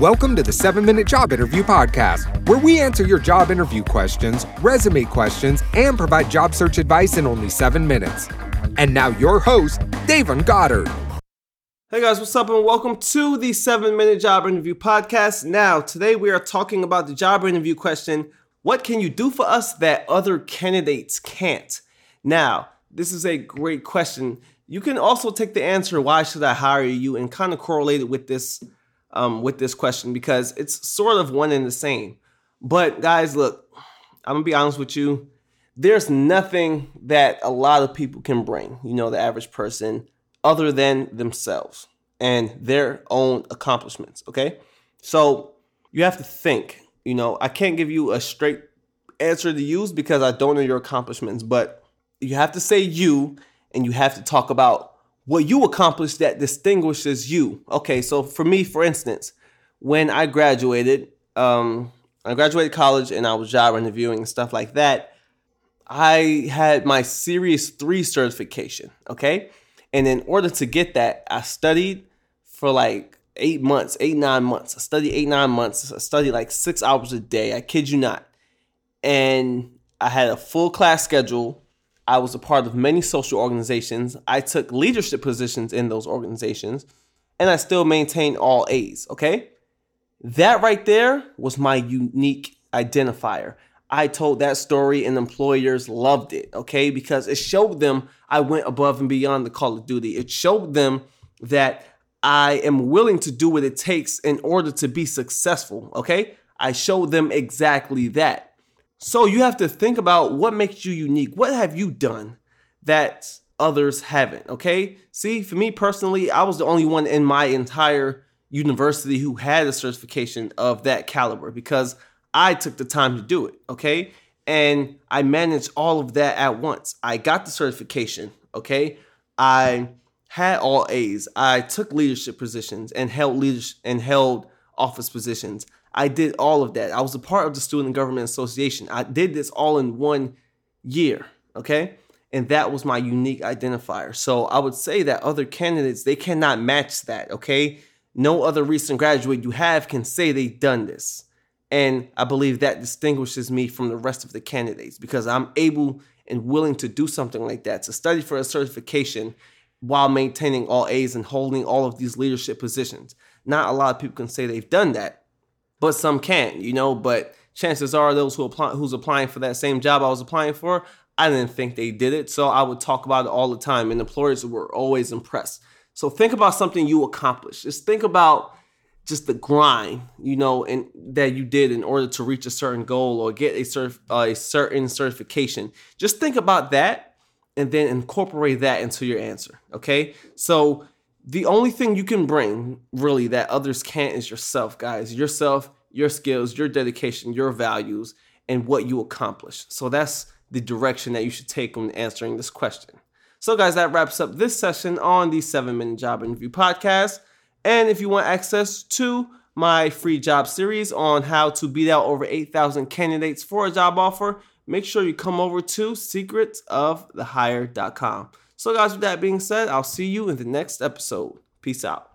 Welcome to the 7 Minute Job Interview Podcast, where we answer your job interview questions, resume questions, and provide job search advice in only 7 minutes. And now, your host, Davon Goddard. Hey guys, what's up, and welcome to the 7 Minute Job Interview Podcast. Now, today we are talking about the job interview question What can you do for us that other candidates can't? Now, this is a great question. You can also take the answer, Why should I hire you? and kind of correlate it with this um, with this question because it's sort of one and the same. But guys, look, I'm gonna be honest with you. There's nothing that a lot of people can bring, you know, the average person, other than themselves and their own accomplishments. Okay. So you have to think, you know, I can't give you a straight answer to use because I don't know your accomplishments, but you have to say you and you have to talk about what you accomplished that distinguishes you. Okay, so for me, for instance, when I graduated, um, I graduated college and I was job interviewing and stuff like that. I had my Series 3 certification, okay? And in order to get that, I studied for like eight months, eight, nine months. I studied eight, nine months. I studied like six hours a day. I kid you not. And I had a full class schedule I was a part of many social organizations. I took leadership positions in those organizations, and I still maintain all A's, okay? That right there was my unique identifier. I told that story and employers loved it, okay? Because it showed them I went above and beyond the call of duty. It showed them that I am willing to do what it takes in order to be successful, okay? I showed them exactly that. So you have to think about what makes you unique. What have you done that others haven't? Okay. See, for me personally, I was the only one in my entire university who had a certification of that caliber because I took the time to do it. Okay. And I managed all of that at once. I got the certification. Okay. I had all A's. I took leadership positions and held leadership and held office positions. I did all of that. I was a part of the Student Government Association. I did this all in one year, okay? And that was my unique identifier. So I would say that other candidates, they cannot match that, okay? No other recent graduate you have can say they've done this. And I believe that distinguishes me from the rest of the candidates because I'm able and willing to do something like that, to study for a certification while maintaining all A's and holding all of these leadership positions. Not a lot of people can say they've done that but some can't, you know. But chances are those who apply who's applying for that same job I was applying for, I didn't think they did it. So I would talk about it all the time, and employers were always impressed. So think about something you accomplished. Just think about just the grind, you know, and that you did in order to reach a certain goal or get a, certif- uh, a certain certification. Just think about that and then incorporate that into your answer. Okay. So the only thing you can bring really that others can't is yourself, guys. Yourself, your skills, your dedication, your values, and what you accomplish. So that's the direction that you should take when answering this question. So, guys, that wraps up this session on the 7 Minute Job Interview Podcast. And if you want access to my free job series on how to beat out over 8,000 candidates for a job offer, make sure you come over to secretsofthehire.com. So, guys, with that being said, I'll see you in the next episode. Peace out.